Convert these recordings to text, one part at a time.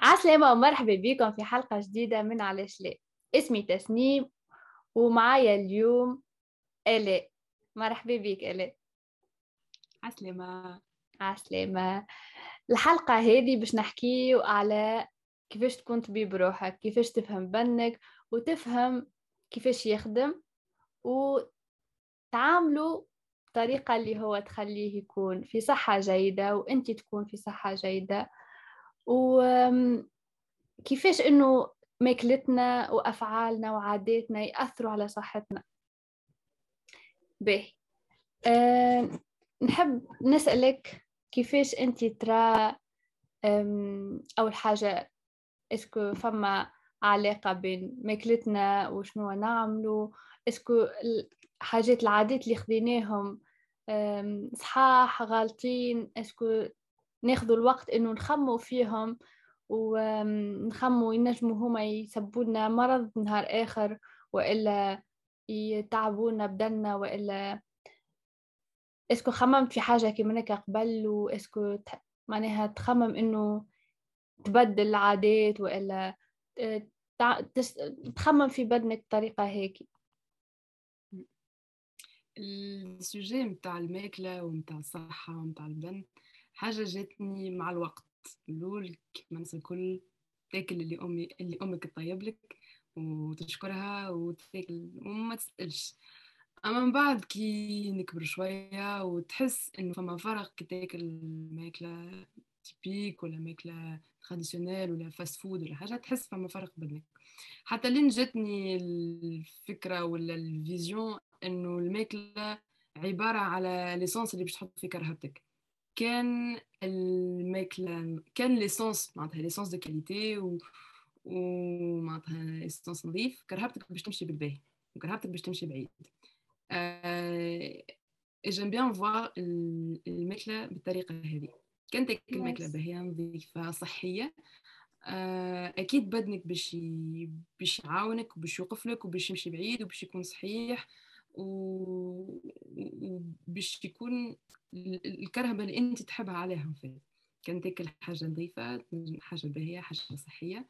عسلامة ومرحبا بكم في حلقة جديدة من علاش لا. اسمي تسنيم ومعايا اليوم آلاء. مرحبا بك آلاء. عسلامة. عسلامة. الحلقة هذه باش نحكي على كيفاش تكون طبيب روحك كيفاش تفهم بنك وتفهم كيفاش يخدم وتعامله بطريقة اللي هو تخليه يكون في صحة جيدة وانت تكون في صحة جيدة. وكيفاش إنه ماكلتنا وأفعالنا وعاداتنا يأثروا على صحتنا؟ باهي. أه نحب نسألك كيفاش انت ترى أول حاجة est-ce que فما علاقة بين ماكلتنا وشنو نعملو؟ est-ce que الحاجات العادات اللي خديناهم صحاح غالطين est-ce que ناخذ الوقت إنه نخمو فيهم ونخمو ينجموا هما يسببوا مرض نهار آخر وإلا يتعبونا بدلنا وإلا est-ce que خممت في حاجة كيما هكا قبل و est-ce que معناها تخمم إنه تبدل العادات وإلا تخمم في بدنك بطريقة هيك. ال sujet متاع الماكلة ومتاع الصحة ومتاع البدن حاجة جاتني مع الوقت. الأول كيما الناس الكل تاكل اللي أمي اللي أمك تطيب لك وتشكرها وتاكل وما تسألش. أما من بعد كي نكبر شوية وتحس إنه فما فرق كي تاكل ماكلة typique ولا ماكلة traditionnelle ولا fast food ولا حاجة تحس فما فرق بدنك حتى لين جاتني الفكرة ولا ال vision إنه الماكلة عبارة على l'essence اللي باش تحط في كرهبتك. كان الماكلة كان l'essence معناتها l'essence de qualité و ومعناتها l'essence نظيف. كرهبتك باش تمشي بالباهي وكرهبتك باش تمشي بعيد. أه... j'aime bien voir الماكلة بالطريقة هذه. كان تاكل ماكلة باهية نظيفة صحية. أه... أكيد بدنك باش. باش يعاونك وباش يوقف لك وباش يمشي بعيد وباش يكون صحيح وباش يكون الكرهبة اللي أنت تحبها عليها في كان تاكل حاجة نظيفة حاجة باهية حاجة صحية.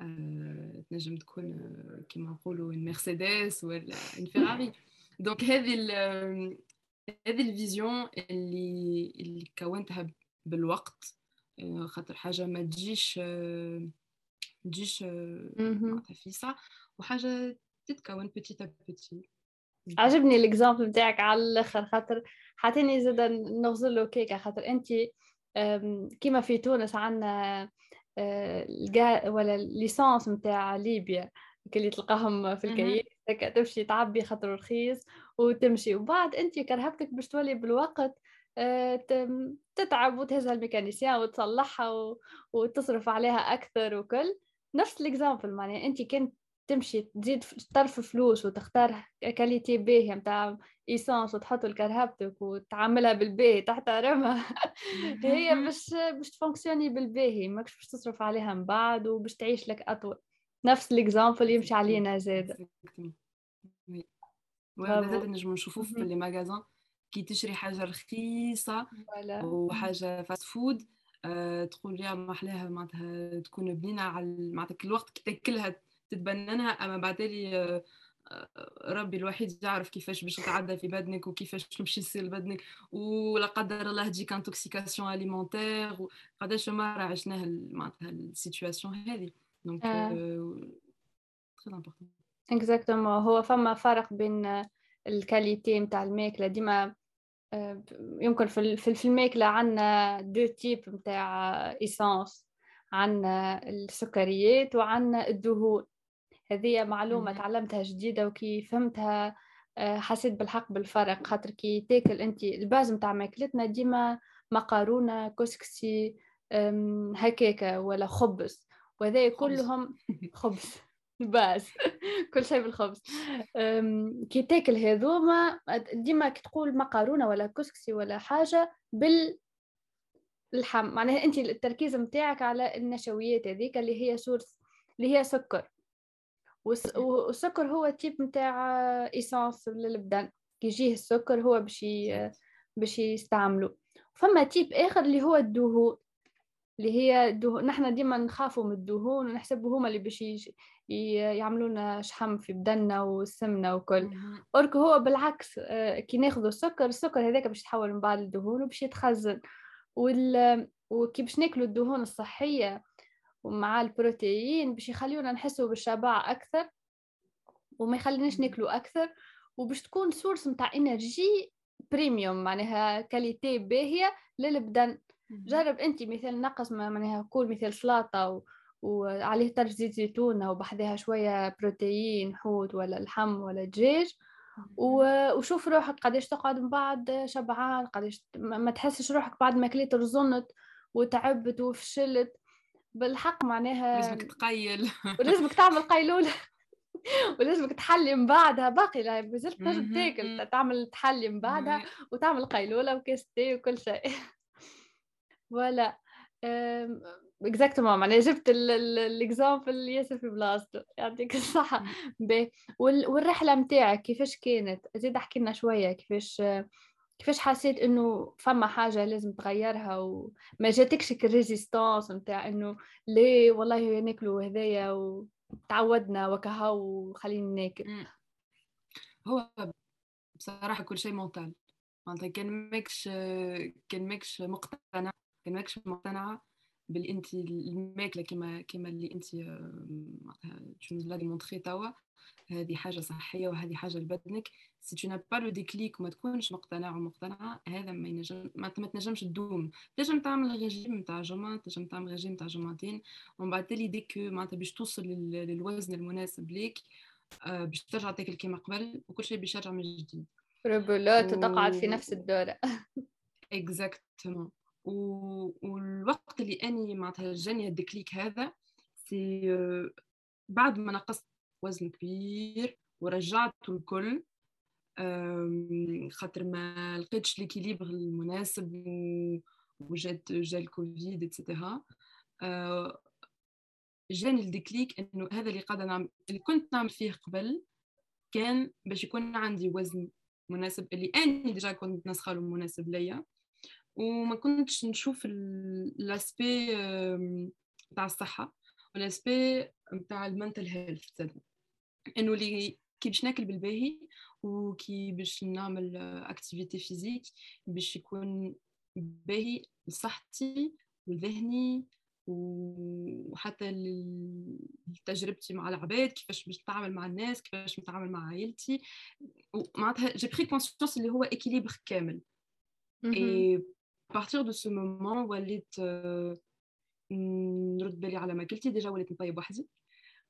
أه، تنجم تكون أه، كما نقولوا مرسيدس ولا فيراري donc هذه هذه ال vision اللي اللي كونتها بالوقت أه، خاطر حاجة ما تجيش تجيش فيسع وحاجة تتكون petit à petit عجبني ال exemple بتاعك على الآخر خاطر حتاني زاد نغزرلو كيكه خاطر انت كيما في تونس عندنا آه، ولا l'essence نتاع ليبيا اللي تلقاهم في الكيس هكا تمشي تعبي خاطر رخيص وتمشي. وبعد انت كرهبتك باش تولي بالوقت آه، تتعب وتهزها لل mécanicien وتصلحها وتصرف عليها أكثر وكل. نفس ال exemple معناها انت كنت تمشي تزيد طرف فلوس وتختار qualité باهية متاع essence وتحط الكرهبتك وتعملها بالباهي تحترمها هي باش باش ت fonctionner بالباهي ماكش باش تصرف عليها من بعد وباش تعيش لك أطول. نفس ال exemple يمشي علينا زاد. زاد نجم نشوفوه في les magasins كي تشري حاجة رخيصة وحاجه fast food أه تقول يا ما احلاها معناتها تكون بنينة على معناتها كل وقت كي تاكلها تتبننها أما بعدالي آه، آه، ربي الوحيد يعرف كيفاش باش يتعدى في بدنك وكيفاش باش يصير لبدنك ولا قدر الله تجيك intoxication alimentaire قداش مره عشناها معناتها ال situation هذه. donc très important exactement هو فما فرق بين ال qualité نتاع الماكلة. ديما آه، يمكن في في الماكلة عندنا deux types نتاع essence عندنا السكريات وعندنا الدهون. هذه معلومة تعلمتها جديدة وكي فهمتها آه، حسيت بالحق بالفرق خاطر كي تاكل أنت ال base متاع ماكلتنا ديما مقارونة كسكسي هكاكا ولا خبز. وهذا كلهم خبز base كل شيء بالخبز. كي تاكل هذوما ديما كي تقول مقارونة ولا كسكسي ولا حاجة باللحم معناها أنت التركيز متاعك على النشويات هذيك اللي هي source اللي هي سكر. والسكر هو type نتاع essence للبدن. كي يجيه السكر هو باش باش يستعملو. فما type آخر اللي هو الدهون. اللي هي deux... نحن ديما نخافوا من الدهون ونحسبوا هما اللي باش لمّا شحم في بدننا والسمنه وكل. alors que هو بالعكس آه، كي ناخذوا السكر السكر هذاك باش يتحول من بعد لدهون وباش يتخزن. وال... وكي باش ناكلوا الدهون الصحية ومع البروتين باش يخليونا نحسوا بالشبع أكثر وما يخليناش ناكلوا أكثر وباش تكون source متاع énergie premium معناها qualité باهية للبدن. جرب أنت مثال نقص معناها كل مثال سلطة و... وعليه طرف زيت زيتون وبحذاها شوية بروتين حوت ولا لحم ولا دجاج. وشوف روحك قديش تقعد من بعد شبعان قديش ما تحسش روحك بعد ما كليت رزنت وتعبت وفشلت. بالحق معناها لازمك تقيل. ولازمك تعمل قيلولة. ولازمك تحلي من بعدها. باقي لا مازلت تنجم تاكل تعمل تحلي من بعدها وتعمل قيلولة وكاس تاي وكل شيء. ولا exactement معناها جبت ال exemple ياسر في بلاصتو يعطيك الصحة. والرحلة متاعك كيفاش كانت؟ زيد احكي لنا شوية كيفاش كيفاش حسيت إنه فما حاجة لازم تغيرها وما جاتكش ال résistance نتاع إنه ليه والله ناكلوا هذايا وتعودنا وكها وخلينا ناكل؟ هو بصراحة كل شيء mental معناتها كان ماكش كان ماكش مقتنع كان ماكش مقتنعه باللي انت الماكلة كما كما اللي انت l'as démontré توا. هذه حاجة صحية وهذه حاجة لبدنك. si t'as pas le déclic وما تكونش مقتنع ومقتنعة هذا ما ينجم ما تنجمش تدوم. تنجم تعمل ريجيم نتاع جمعة تنجم تعمل ريجيم نتاع جمعتين. ومن بعد تالي ديك معناتها باش توصل للوزن المناسب ليك آه، باش ترجع تاكل كيما قبل وكل شيء باش يرجع من جديد. ربولات و... وتقعد في نفس الدورة. exactement. والوقت اللي أني معناتها جاني ال déclic هذا c'est آه، بعد ما نقصت وزن كبير ورجعته الكل خاطر ما لقيتش l'équilibre المناسب وجات جا الكوفيد et cetera جاني ال déclic إنه هذا اللي قاعدة نعمل اللي كنت نعمل فيه قبل كان باش يكون عندي وزن مناسب اللي أني déjà كنت نسخه مناسب ليا. وما كنتش نشوف ال aspect تاع الصحة وال aspect نتاع ال mental health إنه اللي كي باش ناكل بالباهي وكي باش نعمل activité physique باش يكون باهي لصحتي وذهني وحتى تجربتي مع العباد كيفاش باش نتعامل مع الناس كيفاش نتعامل مع عائلتي. ومعناتها j'ai pris conscience اللي هو équilibre كامل. partir de ce moment وليت نرد بالي على ماكلتي déjà وليت نطيب وحدي.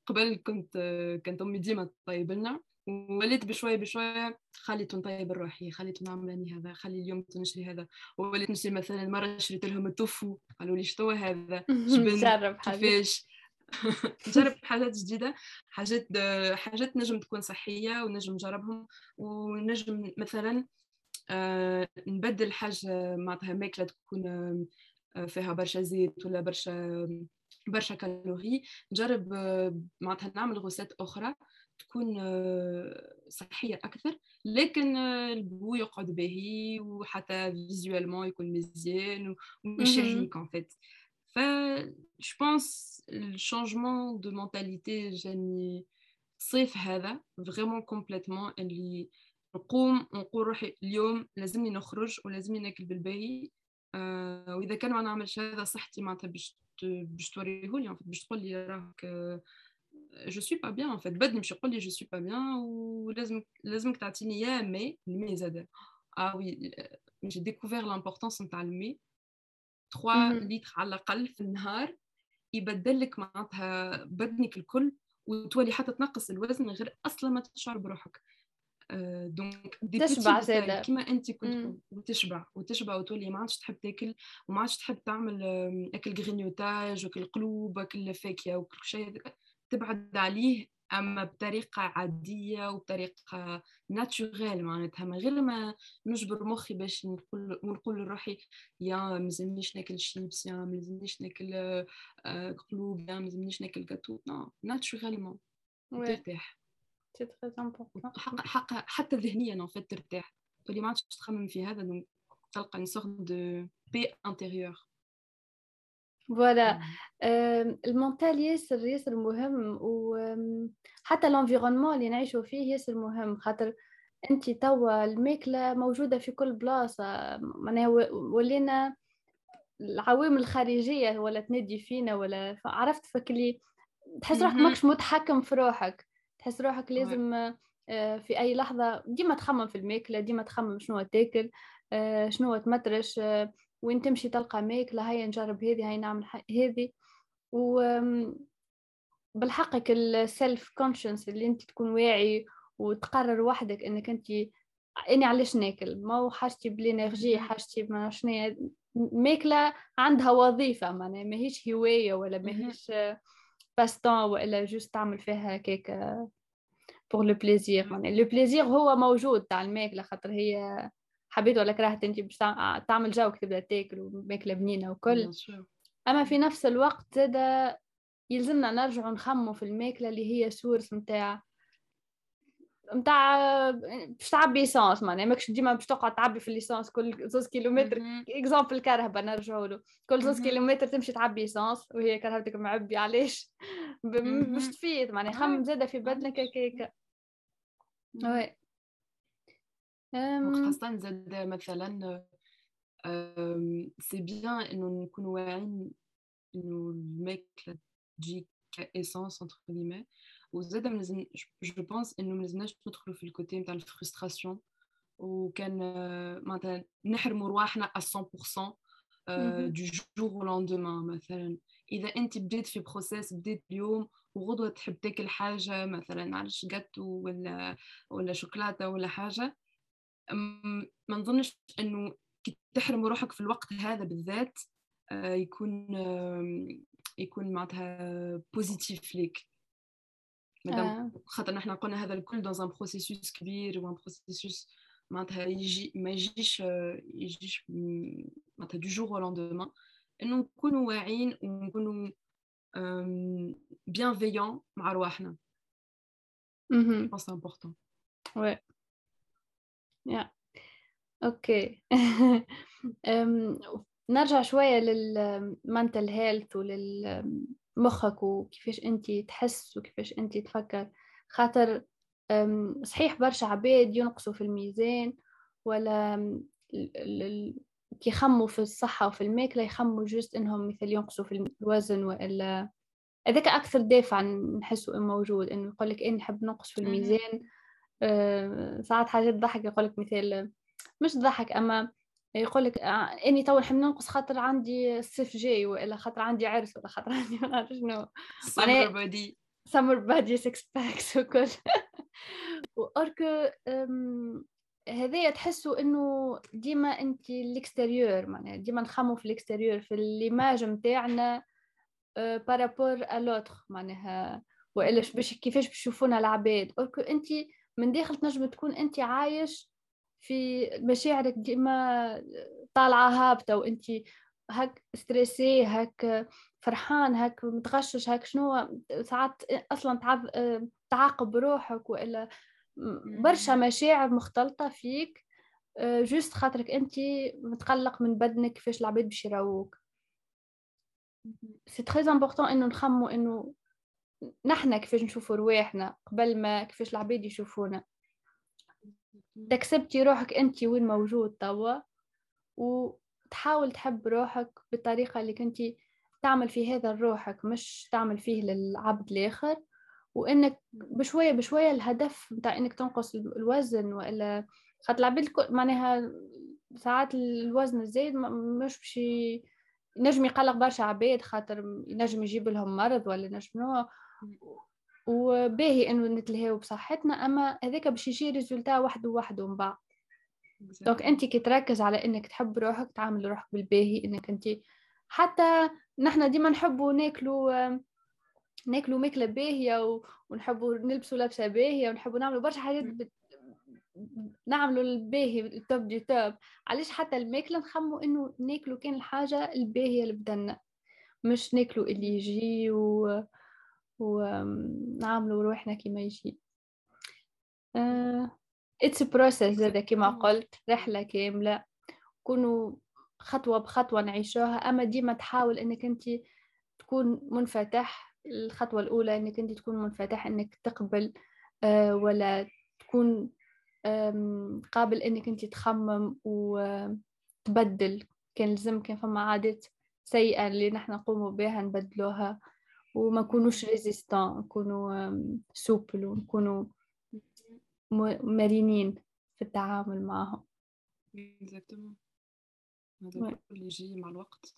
قبل كنت كانت أمي ديما تطيب لنا وليت بشوية بشوية خليت نطيب الروحي خليت نعمل هذا خلي اليوم نشري هذا. وليت نشري مثلا مرة شريت لهم التوفو قالوا لي شتو هذا؟ جرب كيفاش؟ نجرب حاجات جديدة. حاجات حاجات نجم تكون صحية ونجم نجربهم ونجم مثلا آه، نبدل حاجة معناتها ماكلة تكون آه، فيها برشا زيت ولا برشا برشا كالوري. نجرب آه، معناتها نعمل غوسات أخرى تكون آه، صحية أكثر. لكن آه، البو يقعد باهي وحتى فيزوالمون يكون مزيان ويشهيك ان فيت ف جو بونس الشونجمون دو مونتاليتي جاني الصيف هذا فريمون كومبليتمون اللي نقوم ونقول روحي اليوم لازمني نخرج ولازمني ناكل بالباهي. آه وإذا كان ما نعملش هذا صحتي معناتها باش باش توريهولي باش تقول لي راك je suis pas bien en fait بدني باش يقول لي je suis pas bien ولازمك لازمك تعطيني يا مي المي زاد. آه oui j'ai découvert l'importance نتاع المي 3 لتر على الأقل في النهار يبدل لك معناتها بدنك الكل وتولي حتى تنقص الوزن غير أصلا ما تشعر بروحك. donc تشبع زاده كيما انت كنت وتشبع وتشبع وتولي ما عادش تحب تاكل وما عادش تحب تعمل أكل grignotage وكل قلوب وكل فاكهة وكل شيء تبعد عليه أما بطريقة عادية وبطريقة naturelle معناتها من غير ما نجبر مخي باش نقول ونقول لروحي يا مازلنيش ناكل شيبس يا مازلنيش ناكل آه، قلوب يا مازلنيش ناكل gâteau non naturellement ترتاح. حق حتى ذهنيا en fait ترتاح. تولي ما عادش تخمم في هذا donc تلقى une sorte de paix intérieure. voilà ال mental ياسر ياسر مهم وحتى ال environnement اللي نعيشوا فيه ياسر مهم خاطر انت توا الماكلة موجودة في كل بلاصة. معناها ولينا العوامل الخارجية ولا تنادي فينا ولا عرفت فكلي تحس روحك ماكش متحكم في روحك. تحس روحك لازم آه، في أي لحظة ديما تخمم في الماكلة ديما تخمم شنو تاكل آه، شنو تمترش آه، وين تمشي تلقى ماكلة هيا نجرب هذه هيا نعمل هذه. و بالحقك ال self conscience اللي أنت تكون واعي وتقرر وحدك إنك أنت أني علاش ناكل؟ ما حاجتي بال énergie حاجتي ما شنو ماكلة عندها وظيفة معناها ماهيش هواية ولا ماهيش passe-temps ولا juste تعمل فيها هكاك pour le plaisir معناها le plaisir هو موجود تاع الماكلة خاطر هي حبيت ولا كرهت أنت باش تعمل جوك تبدا تاكل وماكلة بنينة وكل. أما في نفس الوقت زاد يلزمنا نرجع نخمو في الماكلة اللي هي source نتاع نتاع باش تعبي essence معناها ماكش ديما باش تقعد تعبي في l'essence كل زوز كيلومتر. exemple الكرهبة نرجعوا له. كل زوز كيلومتر تمشي تعبي essence وهي كرهبتك معبي علاش؟ باش تفيد معناها خمم زادة في بدنك هكاك. oui. خاصة زاد مثلا c'est bien إنه نكونوا واعيين إنه الماكلة تجي ك essence entre guillemets. وزاد ملزم je pense انه ملزمناش ندخلوا في ال côté نتاع ال frustration وكان معناتها نحرموا رواحنا 100% du jour au lendemain مثلا اذا انت بديت في process بديت اليوم وغدوه تحب تاكل حاجة مثلا معلش جاتو ولا ولا شوكولاته ولا حاجة ما نظنش انه كي تحرم روحك في الوقت هذا بالذات يكون يكون معناتها positif ليك مادام خاطر نحن قلنا هذا الكل dans un processus كبير و un processus معناتها يجي ما يجيش يجيش معناتها du jour au lendemain إنه نكونوا واعيين ونكونوا bienveillant مع رواحنا. je pense c'est important. Ouais. Yeah. okay نرجع شوية لل mental health وللمخك وكيفاش انت تحس وكيفاش انت تفكر. خاطر صحيح برشا عباد ينقصوا في الميزان ولا كي يخموا في الصحة وفي الماكلة يخموا juste إنهم مثل ينقصوا في الوزن وإلا. هذاك أكثر دافع نحسه موجود إنه يقول لك أني نحب ننقص في الميزان. أه ساعات حاجات تضحك يقول لك مثال مش ضحك أما يقول لك آه، إني تو نحب ننقص خاطر عندي الصيف جاي ولا خاطر عندي عرس ولا خاطر عندي ما نعرف شنو. summer body summer body six packs وكل. alors que هذايا تحسوا إنه ديما انت ال extérieur معناها ديما نخمو في ال extérieur في l'image نتاعنا par rapport à l'autre معناها. وإلا باش كيفاش باش يشوفونا العباد. alors que انت من داخل تنجم تكون انت عايش في مشاعرك ديما طالعة هابطة وانت هك stressé هك فرحان هك متغشش هك شنو ساعات أصلا تعب تعاقب روحك وإلا برشا مشاعر مختلطة فيك juste خاطرك انت متقلق من بدنك كيفاش العباد باش يراوك c'est très important إنه نخمو إنه نحنا كيفاش نشوفوا رواحنا قبل ما كيفاش العباد يشوفونا. تكسبتي روحك انت وين موجود توا وتحاول تحب روحك بالطريقة اللي كنتي تعمل في هذا روحك مش تعمل فيه للعبد الآخر. وإنك بشوية بشوية الهدف بتاع إنك تنقص الوزن وإلا خاطر العباد معناها ساعات الوزن الزايد مش باش نجم يقلق برشا عباد خاطر ينجم يجيب لهم مرض ولا نجم وباهي إنه نتلهاو بصحتنا أما هذاك باش يجي ريزولتا وحده وحده من بعد donc انت كي تركز على إنك تحب روحك تعامل روحك بالباهي إنك انت حتى نحنا ديما نحبوا ناكلوا ناكلوا ماكلة باهية ونحبوا نلبسوا لبسه باهية ونحبوا نعملوا برشا حاجات بت... نعملوا الباهي ال top du top. علاش حتى الماكلة نخموا إنه ناكلوا كان الحاجة الباهية اللي بدنا مش ناكلوا اللي يجي و... ونعملوا روحنا كما يجي. it's process زاد كما قلت رحلة كاملة. كونوا خطوة بخطوة نعيشوها. أما ديما تحاول إنك أنت تكون منفتح الخطوة الأولى إنك أنت تكون منفتح إنك تقبل آه، ولا تكون قابل إنك أنت تخمم وتبدل. كان لازم كان فما عادات سيئة اللي نحن نقوم بها نبدلوها. وما نكونوش résistants نكونوا souples ونكونوا مرنين في التعامل معهم exactement هذا كل يجي مع الوقت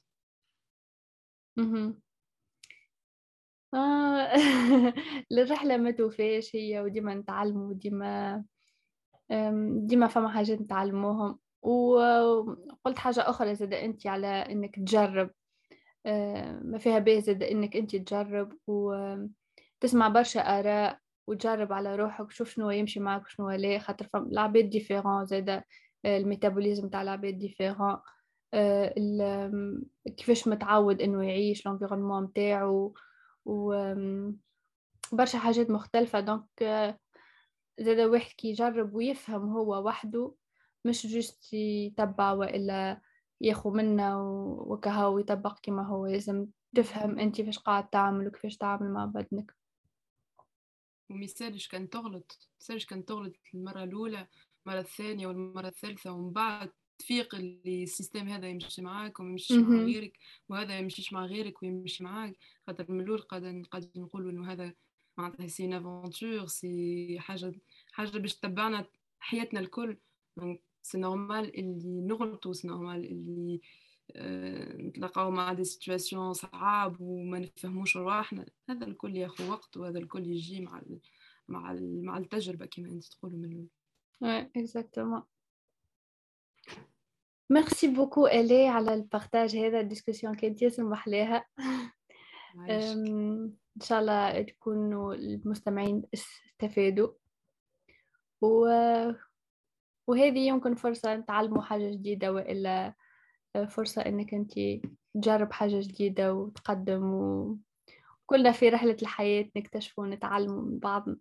آه الرحلة ما توفاش هي وديما نتعلموا وديما ديما فما حاجات نتعلموهم. وقلت حاجة أخرى زاد أنت على إنك تجرب. آه، ما فيها بيه زاد إنك أنت تجرب وتسمع برشا آراء وتجرب على روحك شوف شنو يمشي معك وشنو لا خاطر العباد différents زاد آه، ال métabolisme تاع العباد différents آه، كيفاش متعود إنه يعيش l'environnement نتاعو و برشا حاجات مختلفة. donc زاد واحد كي يجرب ويفهم هو وحده مش juste يتبع وإلا ياخو منا وكهو يطبق كما هو. لازم تفهم انت كيفاش قاعد تعمل وكيفاش تعمل مع بدنك وميسالش كان تغلط. ميسالش كان تغلط المرة الأولى المرة الثانية والمرة الثالثة ومن بعد تفيق اللي ال système هذا يمشي معاك وما يمشيش مع غيرك وهذا يمشيش مع غيرك ويمشي معاك. خاطر من الأول قاعد قاعد نقولوا إنه هذا معناتها c'est une aventure c'est حاجة حاجة باش تتبعنا حياتنا الكل. c'est normal اللي نغلطوا c'est normal اللي نتلاقاو مع des situations صعاب وما نفهموش رواحنا هذا الكل ياخذ وقت وهذا الكل يجي مع ال مع ال مع التجربة كما انت تقولوا من الأول. Ouais, exactement. merci beaucoup ألاء على ال partage هذا ال discussion كانت ياسر محلاها. إن شاء الله تكونوا المستمعين استفادوا. و... وهذه يمكن فرصة نتعلموا حاجة جديدة وإلا فرصة إنك أنت تجرب حاجة جديدة وتقدم وكلنا في رحلة الحياة نكتشف ونتعلم من بعضنا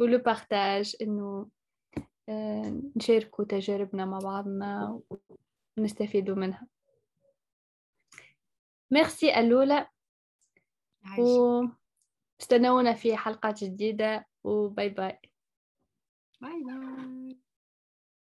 ولو بارتاج إنه آه، نشاركوا تجاربنا مع بعضنا ونستفيدوا منها. ميرسي ألولا. واستنونا في حلقات جديدة. وباي باي. باي باي.